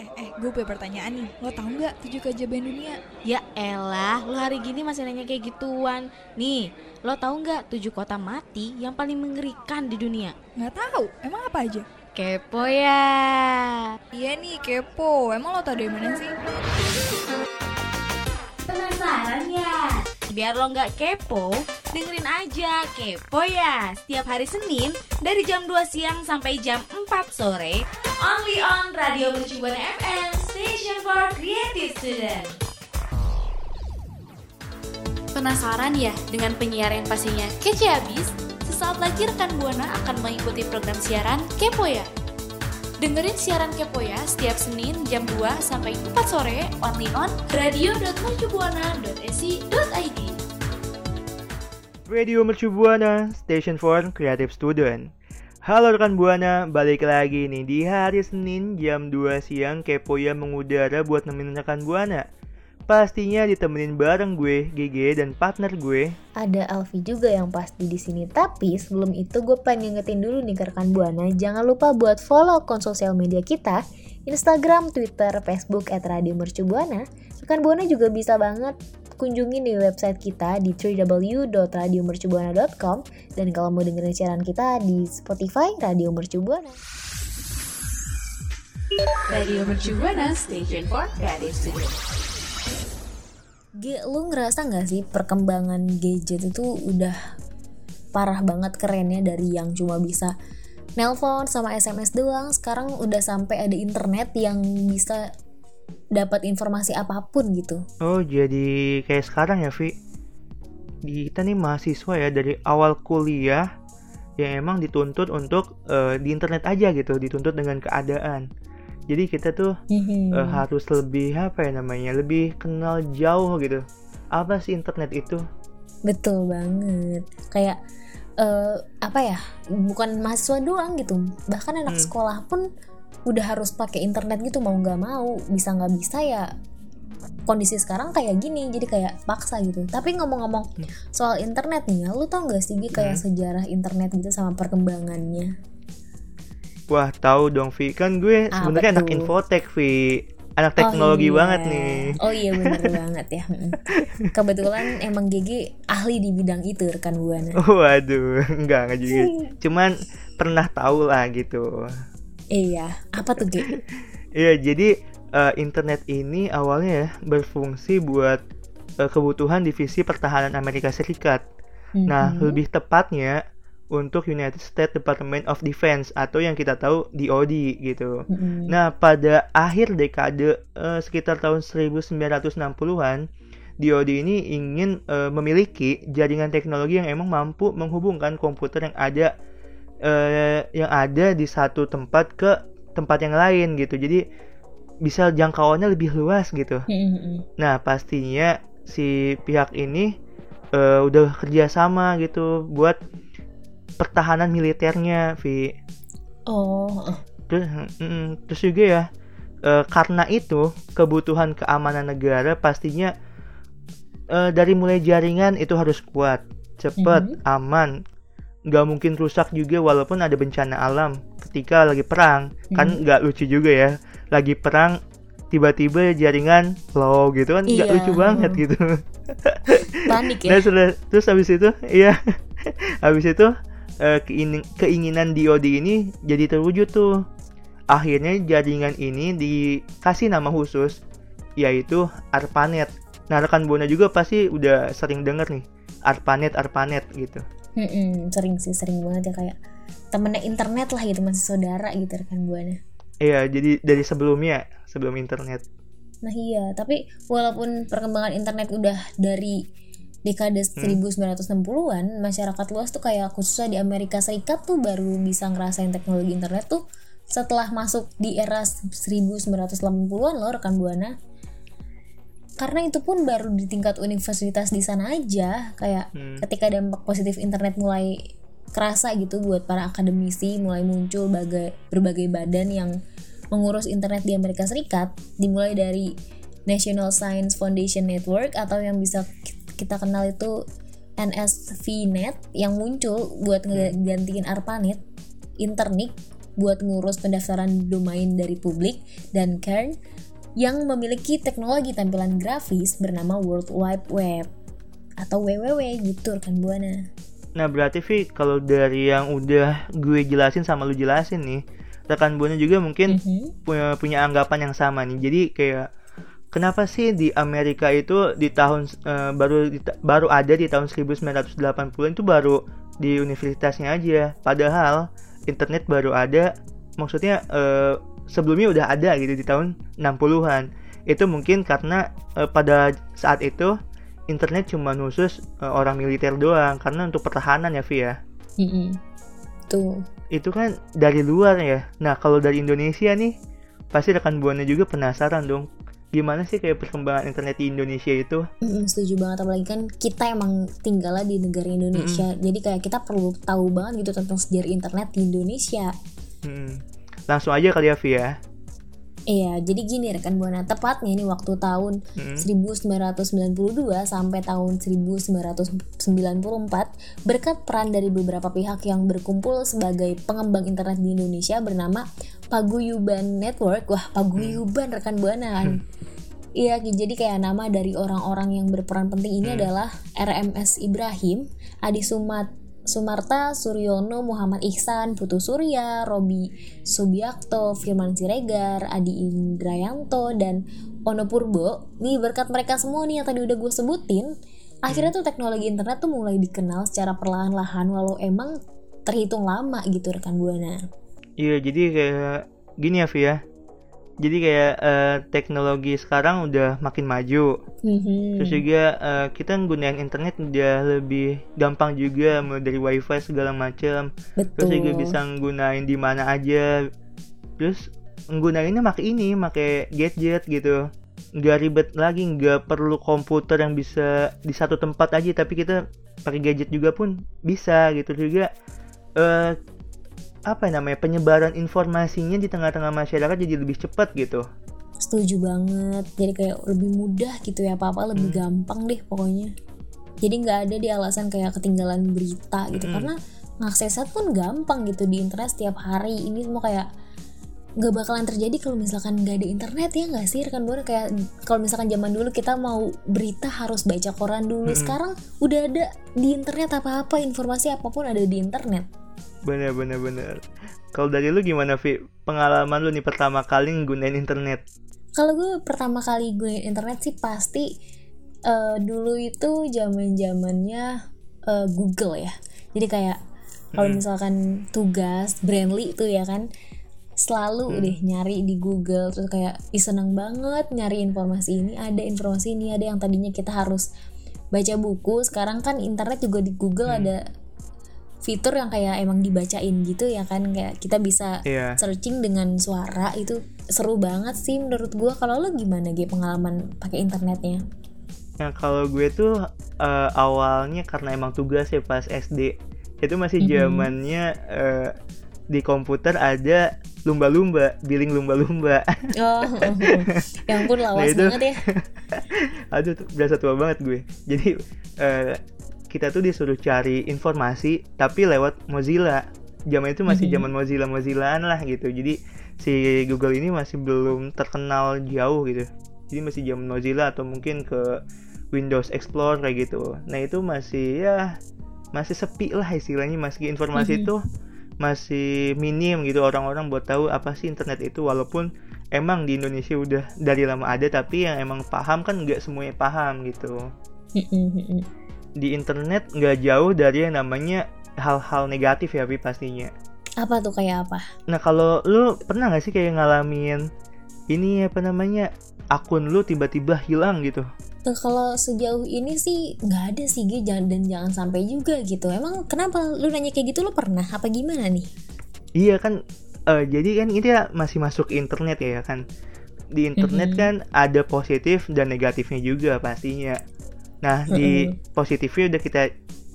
Eh, eh, gue punya pertanyaan nih. Lo tau nggak tujuh keajaiban dunia? Ya elah, lo hari gini masih nanya kayak gituan. Nih, lo tahu nggak tujuh kota mati yang paling mengerikan di dunia? Nggak tahu. Emang apa aja? Kepo ya. Iya nih, kepo. Emang lo tau dari mana sih? Penasaran ya? Biar lo nggak kepo, dengerin aja Kepo ya Setiap hari Senin dari jam 2 siang sampai jam 4 sore Only on Radio Mercubuana FM Station for Creative Student Penasaran ya dengan penyiar yang pastinya kece abis? Sesaat lagi rekan Buana akan mengikuti program siaran Kepo ya. Dengerin siaran Kepo ya setiap Senin jam 2 sampai 4 sore only on radio.mercubuana.esi.id. Radio Mercu Buana, Station for Creative Student. Halo rekan Buana, balik lagi nih di hari Senin jam 2 siang Kepo ya mengudara buat nemenin rekan Buana. Pastinya ditemenin bareng gue, GG dan partner gue. Ada Alfi juga yang pasti di sini. Tapi sebelum itu gue pengen ngingetin dulu nih ke rekan Buana, jangan lupa buat follow akun sosial media kita, Instagram, Twitter, Facebook at Radio. Rekan Buana juga bisa banget kunjungi di website kita di www.radiomercubuana.com dan kalau mau dengerin siaran kita di Spotify Radio Mercubuana. Radio Mercubuana Station for Creative Student G, lu ngerasa nggak sih perkembangan gadget itu udah parah banget kerennya dari yang cuma bisa nelpon sama SMS doang, sekarang udah sampai ada internet yang bisa dapat informasi apa pun gitu. Oh, jadi kayak sekarang ya, Vi. Di kita nih mahasiswa ya dari awal kuliah yang emang dituntut untuk uh, di internet aja gitu, dituntut dengan keadaan. Jadi kita tuh uh, harus lebih apa ya namanya, lebih kenal jauh gitu. Apa sih internet itu? Betul banget. Kayak eh, apa ya? Bukan mahasiswa doang gitu. Bahkan anak Hmm. sekolah pun udah harus pakai internet gitu mau nggak mau. Bisa nggak bisa ya kondisi sekarang kayak gini jadi kayak paksa gitu. Tapi ngomong-ngomong Hmm. soal internet nih ya, lu tau gak sih Gi, kayak Hmm. sejarah internet gitu sama perkembangannya? Wah, tahu dong, Vi. Kan gue Ah, sebenarnya anak infotek, Vi. Anak teknologi Oh, iya. banget nih. Oh iya bener banget ya. Mm. Kebetulan emang GG ahli di bidang itu rekan buana. Waduh, enggak, enggak juga. Cuman pernah tahu lah gitu. Iya, apa tuh G? Iya, jadi eh, internet ini awalnya ya berfungsi buat eh, kebutuhan divisi pertahanan Amerika Serikat. Nah, Mhm. lebih tepatnya untuk United States Department of Defense atau yang kita tahu DoD gitu. Mm-mm. Nah, pada akhir dekade eh, sekitar tahun 1960-an, DoD ini ingin eh, memiliki jaringan teknologi yang emang mampu menghubungkan komputer yang ada eh, yang ada di satu tempat ke tempat yang lain gitu. Jadi bisa jangkauannya lebih luas gitu. Mm-mm. Nah, pastinya si pihak ini eh, udah kerjasama gitu buat pertahanan militernya, Vi. Oh. Terus, mm, terus juga ya, eh, karena itu kebutuhan keamanan negara pastinya eh, dari mulai jaringan itu harus kuat, cepat, aman, nggak mungkin rusak juga walaupun ada bencana alam ketika lagi perang, kan Mhm. nggak lucu juga ya, lagi perang tiba-tiba jaringan low gitu kan nggak Iya. lucu banget gitu. panik Nah, ya. sudah terus habis itu, iya, habis itu eh, keini- keinginan DoD ini jadi terwujud tuh. Akhirnya jaringan ini dikasih nama khusus, yaitu ARPANET. Nah, rekan Buana juga pasti udah sering denger nih, ARPANET, ARPANET gitu. Mm-mm, sering sih, sering banget ya kayak temennya internet lah gitu, masih saudara gitu rekan buana. Iya, jadi dari sebelumnya, sebelum internet. Nah iya, tapi walaupun perkembangan internet udah dari dekade 1960-an, masyarakat luas tuh kayak khususnya di Amerika Serikat tuh baru bisa ngerasain teknologi internet tuh setelah masuk di era 1980-an loh rekan Buana. Karena itu pun baru di tingkat universitas di sana aja, kayak Hmm. ketika dampak positif internet mulai kerasa gitu buat para akademisi, mulai muncul bagai, berbagai badan yang mengurus internet di Amerika Serikat, dimulai dari National Science Foundation Network atau yang bisa kita kenal itu NSVNet yang muncul buat ngegantiin ARPANET, Internik, buat ngurus pendaftaran domain dari publik dan Kern yang memiliki teknologi tampilan grafis bernama World Wide Web atau WWW gitu rekan Buana. Nah berarti Vi kalau dari yang udah gue jelasin sama lu jelasin nih rekan buana juga mungkin Mhm. punya punya anggapan yang sama nih. Jadi kayak kenapa sih di Amerika itu di tahun eh, baru di baru ada di tahun 1980 itu baru di universitasnya aja. Padahal internet baru ada maksudnya eh, sebelumnya udah ada gitu di tahun 60-an. Itu mungkin karena eh, pada saat itu internet cuma khusus eh, orang militer doang karena untuk pertahanan ya Vi ya. Mm-mm. Tuh. Itu kan dari luar ya. Nah, kalau dari Indonesia nih pasti rekan buana juga penasaran dong. Gimana sih kayak perkembangan internet di Indonesia itu? Mm-mm, setuju banget apalagi kan kita emang tinggalnya di negara Indonesia jadi kayak kita perlu tahu banget gitu tentang sejarah internet di Indonesia Hmm. Langsung aja kali ya Vi ya. Iya, jadi gini rekan buana tepatnya ini waktu tahun Hmm. 1992 sampai tahun 1994 berkat peran dari beberapa pihak yang berkumpul sebagai pengembang internet di Indonesia bernama Paguyuban Network. Wah, Paguyuban rekan buana. Iya, jadi kayak nama dari orang-orang yang berperan penting ini adalah RMS Ibrahim, Adi Sumat Sumarta, Suryono, Muhammad Ihsan, Putu Surya, Robi Subiakto, Firman Siregar, Adi Indrayanto, dan Ono Purbo. Nih berkat mereka semua nih yang tadi udah gue sebutin, akhirnya tuh teknologi internet tuh mulai dikenal secara perlahan-lahan walau emang terhitung lama gitu rekan buana. Iya, jadi kayak gini ya Vi ya. Jadi kayak eh, teknologi sekarang udah makin maju. Mhm. Terus juga eh, kita gunain internet udah lebih gampang juga mulai dari wifi segala macam. Terus juga bisa gunain di mana aja. Terus nggunainnya pakai ini, pakai gadget gitu. Nggak ribet lagi, nggak perlu komputer yang bisa di satu tempat aja, tapi kita pakai gadget juga pun bisa gitu juga. eh apa namanya penyebaran informasinya di tengah-tengah masyarakat jadi lebih cepat gitu. Setuju banget. Jadi kayak lebih mudah gitu ya apa-apa lebih gampang deh pokoknya. Jadi nggak ada di alasan kayak ketinggalan berita gitu Mm-mm. karena ngaksesnya pun gampang gitu di internet setiap hari. Ini semua kayak nggak bakalan terjadi kalau misalkan nggak ada internet ya nggak sih rekan buana kayak kalau misalkan zaman dulu kita mau berita harus baca koran dulu Mm-mm. sekarang udah ada di internet apa-apa informasi apa pun ada di internet Bener bener bener. Kalau dari lu gimana Vi? Pengalaman lu nih pertama kali nggunain internet? Kalau gue pertama kali gue internet sih pasti eh, dulu itu zaman zamannya eh, Google ya. Jadi kayak kalau Hmm. misalkan tugas Brandly itu ya kan selalu Hmm. deh nyari di Google terus kayak ih seneng banget nyari informasi ini ada informasi ini ada yang tadinya kita harus baca buku sekarang kan internet juga di Google Hmm. ada fitur yang kayak emang dibacain gitu ya kan kayak kita bisa Iya. searching dengan suara itu seru banget sih menurut gua kalau lo gimana Ge pengalaman pakai internetnya Nah kalau gue tuh eh, awalnya karena emang tugas ya pas SD itu masih Mhm. zamannya eh, di komputer ada lumba-lumba, billing lumba-lumba. oh yang pun lawas Nah, itu- banget ya Aduh, berasa tua banget gue. Jadi eh, kita tuh disuruh cari informasi tapi lewat Mozilla. Zaman itu masih Mhm. zaman Mozilla Mozillaan lah gitu. Jadi si Google ini masih belum terkenal jauh gitu. Jadi masih zaman Mozilla atau mungkin ke Windows Explorer kayak gitu. Nah itu masih ya masih sepi lah istilahnya. Masih informasi itu masih minim gitu orang-orang buat tahu apa sih internet itu walaupun emang di Indonesia udah dari lama ada tapi yang emang paham kan nggak semuanya paham gitu di internet nggak jauh dari yang namanya hal-hal negatif ya Pi pastinya. Apa tuh kayak apa? Nah kalau lu pernah nggak sih kayak ngalamin ini apa namanya akun lu tiba-tiba hilang gitu? Tuh, kalau sejauh ini sih nggak ada sih Ge jangan dan jangan sampai juga gitu. Emang kenapa lu nanya kayak gitu lu pernah? Apa gimana nih? Iya kan eh, jadi kan ini masih masuk internet ya kan? Di internet Mhm. kan ada positif dan negatifnya juga pastinya nah di positifnya udah kita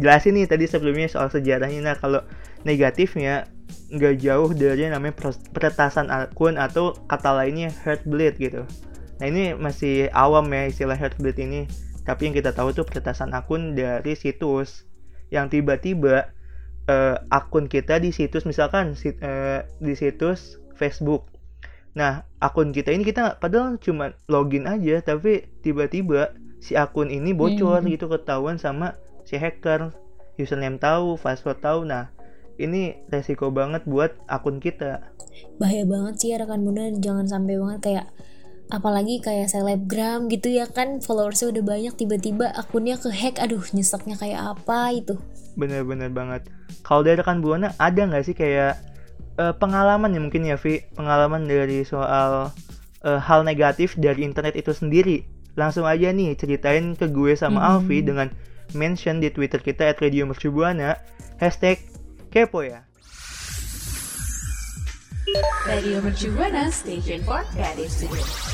jelasin nih tadi sebelumnya soal sejarahnya. Nah kalau negatifnya nggak jauh dari namanya peretasan akun atau kata lainnya heartbleed gitu. Nah ini masih awam ya istilah heartbleed ini. Tapi yang kita tahu tuh peretasan akun dari situs yang tiba-tiba eh, akun kita di situs misalkan sit- eh, di situs Facebook. Nah, akun kita ini kita padahal cuma login aja, tapi tiba-tiba si akun ini bocor Hmm. gitu ketahuan sama si hacker. Username tahu, password tahu. Nah, ini resiko banget buat akun kita. bahaya banget sih ya rekan buana jangan sampai banget kayak apalagi kayak selebgram gitu ya kan followersnya udah banyak tiba-tiba akunnya ke hack aduh nyeseknya kayak apa itu Bener-bener banget. Kalau dari rekan Buana ada nggak sih kayak eh, pengalaman ya mungkin ya Vi, pengalaman dari soal eh, hal negatif dari internet itu sendiri. Langsung aja nih ceritain ke gue sama Hmm. Alfi dengan mention di Twitter kita at Radio Mercubuana hashtag kepo ya. Radio Mercubuana Station for Creative Studio.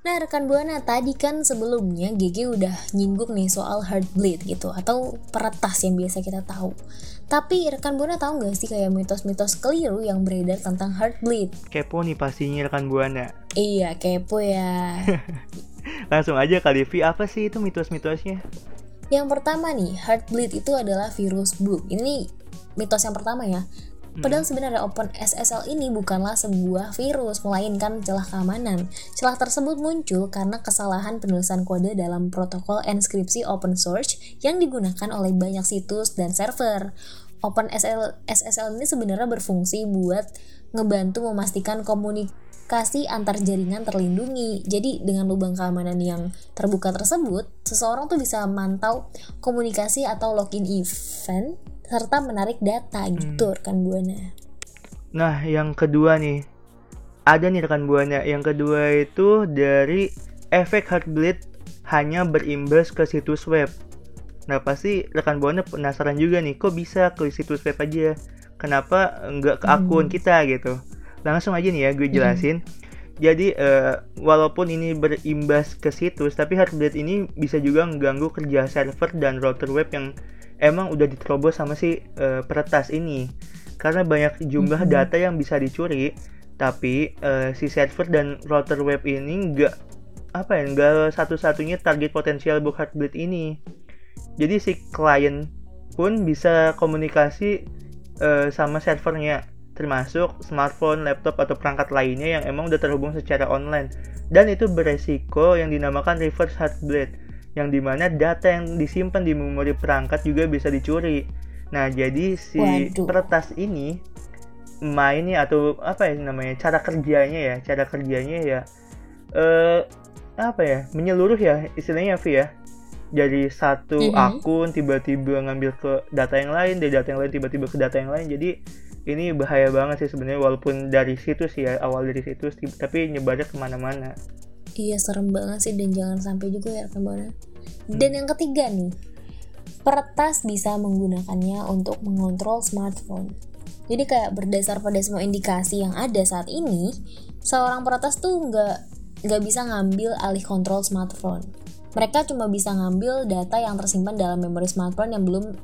Nah rekan buana tadi kan sebelumnya GG udah nyinggung nih soal heartbleed gitu atau peretas yang biasa kita tahu. Tapi rekan buana tahu nggak sih kayak mitos-mitos keliru yang beredar tentang heartbleed? Kepo nih pastinya rekan Buana. Iya kepo ya. Langsung aja kali Vi, apa sih itu mitos-mitosnya? Yang pertama nih, Heartbleed itu adalah virus bug. Ini mitos yang pertama ya. Padahal sebenarnya Open SSL ini bukanlah sebuah virus, melainkan celah keamanan. Celah tersebut muncul karena kesalahan penulisan kode dalam protokol enkripsi open source yang digunakan oleh banyak situs dan server. Open SSL, SSL ini sebenarnya berfungsi buat ngebantu memastikan komunikasi antar jaringan terlindungi. Jadi dengan lubang keamanan yang terbuka tersebut, seseorang tuh bisa mantau komunikasi atau login event serta menarik data gitu rekan buana. Nah, yang kedua nih. Ada nih rekan buana. Yang kedua itu dari efek heartbleed hanya berimbas ke situs web. Nah, pasti rekan buana penasaran juga nih, kok bisa ke situs web aja? Kenapa nggak ke akun kita gitu? Langsung aja nih ya, gue jelasin. Jadi, eh, walaupun ini berimbas ke situs, tapi heartbleed ini bisa juga mengganggu kerja server dan router web yang emang udah diterobos sama si eh, peretas ini. Karena banyak jumlah Mhm. data yang bisa dicuri tapi eh, si server dan router web ini nggak apa ya nggak satu-satunya target potensial buat heartbleed ini. Jadi si klien pun bisa komunikasi eh, sama servernya termasuk smartphone, laptop atau perangkat lainnya yang emang udah terhubung secara online. Dan itu beresiko yang dinamakan reverse heartbleed yang di mana data yang disimpan di memori perangkat juga bisa dicuri. Nah, jadi si Waduh. peretas ini mainnya atau apa ya namanya cara kerjanya ya, cara kerjanya ya eh apa ya menyeluruh ya istilahnya Vi ya. Dari satu Mhm. akun tiba-tiba ngambil ke data yang lain, dari data yang lain tiba-tiba ke data yang lain. Jadi ini bahaya banget sih sebenarnya walaupun dari situs ya awal dari situs tapi nyebarnya ke mana-mana. Iya serem banget sih dan jangan sampai juga ya rekan buana. Dan yang ketiga nih, peretas bisa menggunakannya untuk mengontrol smartphone. Jadi kayak berdasar pada semua indikasi yang ada saat ini, seorang peretas tuh nggak nggak bisa ngambil alih kontrol smartphone. Mereka cuma bisa ngambil data yang tersimpan dalam memori smartphone yang belum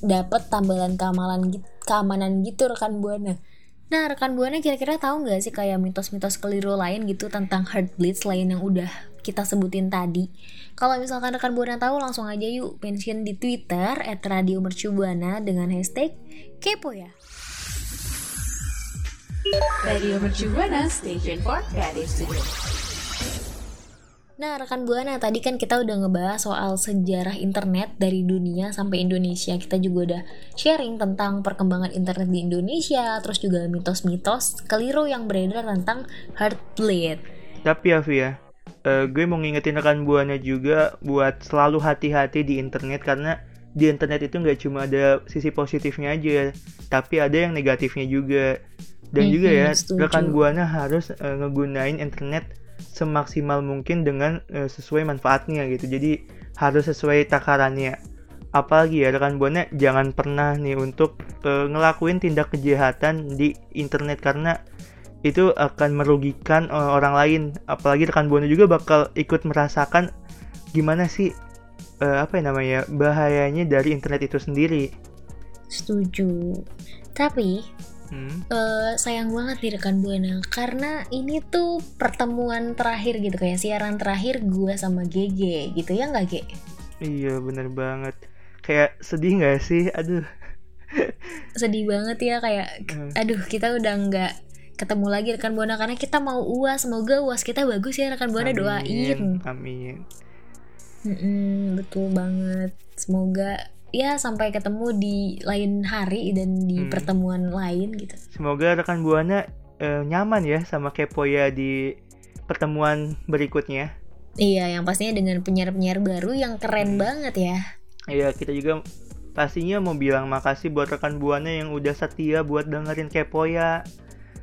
dapat tambalan keamanan gitu, keamanan gitu rekan buana. Nah, rekan Buana kira-kira tahu nggak sih kayak mitos-mitos keliru lain gitu tentang heartbleed selain yang udah kita sebutin tadi? Kalau misalkan rekan Buana tahu langsung aja yuk mention di Twitter @radiomercubuana dengan hashtag kepo ya. Radio Mercubuana Station for Creative Studio. Nah, rekan Buana, tadi kan kita udah ngebahas soal sejarah internet dari dunia sampai Indonesia. Kita juga udah sharing tentang perkembangan internet di Indonesia, terus juga mitos-mitos keliru yang beredar tentang heartbleed. Tapi ya Vi ya, eh, gue mau ngingetin rekan buana juga buat selalu hati-hati di internet karena di internet itu nggak cuma ada sisi positifnya aja, tapi ada yang negatifnya juga. Dan juga Mhm, ya, setuju. rekan buana harus eh, ngegunain internet semaksimal mungkin dengan eh, sesuai manfaatnya gitu. Jadi harus sesuai takarannya. Apalagi ya rekan buana jangan pernah nih untuk eh, ngelakuin tindak kejahatan di internet karena itu akan merugikan eh, orang lain apalagi rekan buana juga bakal ikut merasakan gimana sih eh, apa ya namanya bahayanya dari internet itu sendiri Setuju. Tapi Hmm, eh, sayang banget nih rekan Buana karena ini tuh pertemuan terakhir gitu kayak siaran terakhir gue sama GG gitu ya nggak Ge? iya bener banget. Kayak sedih nggak sih? Aduh. Sedih banget ya kayak Hmm. aduh kita udah nggak ketemu lagi rekan buana karena kita mau uas semoga uas kita bagus ya rekan buana doain. Amin. Mm-mm, betul banget. Semoga ya sampai ketemu di lain hari dan di Hmm. pertemuan lain gitu semoga rekan buana eh, nyaman ya sama kepoya di pertemuan berikutnya iya yang pastinya dengan penyiar-penyiar baru yang keren Hmm. banget ya Iya, kita juga pastinya mau bilang makasih buat rekan buana yang udah setia buat dengerin Kepoya.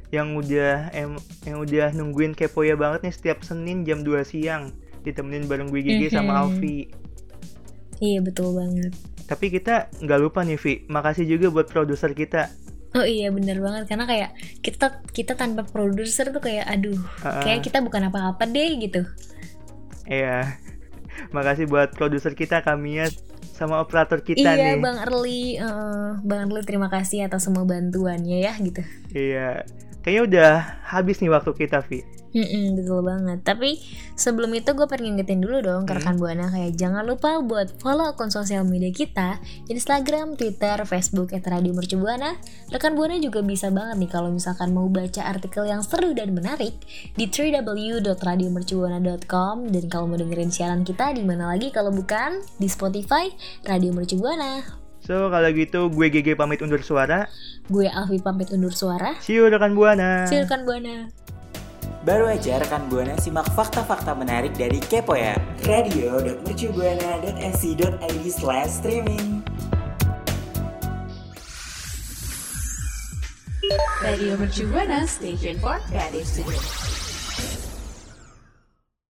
Yang udah em, yang udah nungguin Kepoya banget nih setiap Senin jam 2 siang. Ditemenin bareng gue Gigi sama Mhm. Alfi. iya betul banget Tapi kita nggak lupa nih Vi, makasih juga buat produser kita. Oh iya bener banget karena kayak kita kita tanpa produser tuh kayak aduh Ah, kayak kita bukan apa-apa deh gitu. Iya. makasih buat produser kita Kamia sama operator kita iya nih. Bang Erli, eh, Bang Erli terima kasih atas semua bantuannya ya gitu. Iya. Kayaknya udah habis nih waktu kita Vi. Mm-mm, betul banget. Tapi sebelum itu gue pengen ngingetin dulu dong ke Hmm. rekan buana kayak jangan lupa buat follow akun sosial media kita Instagram, Twitter, Facebook @radio mercubuana. Rekan buana juga bisa banget nih kalau misalkan mau baca artikel yang seru dan menarik di www.radiomercubuana.com dan kalau mau dengerin siaran kita di mana lagi kalau bukan di Spotify Radio Mercubuana. So, kalau gitu gue GG pamit undur suara. Gue Alfi pamit undur suara. See you rekan Buana. See you rekan buana. Baru aja rekan Buana simak fakta-fakta menarik dari Kepo ya. Radio.mercubuana.ac.id slash streaming. Radio Mercubuana Station for Creative Studio.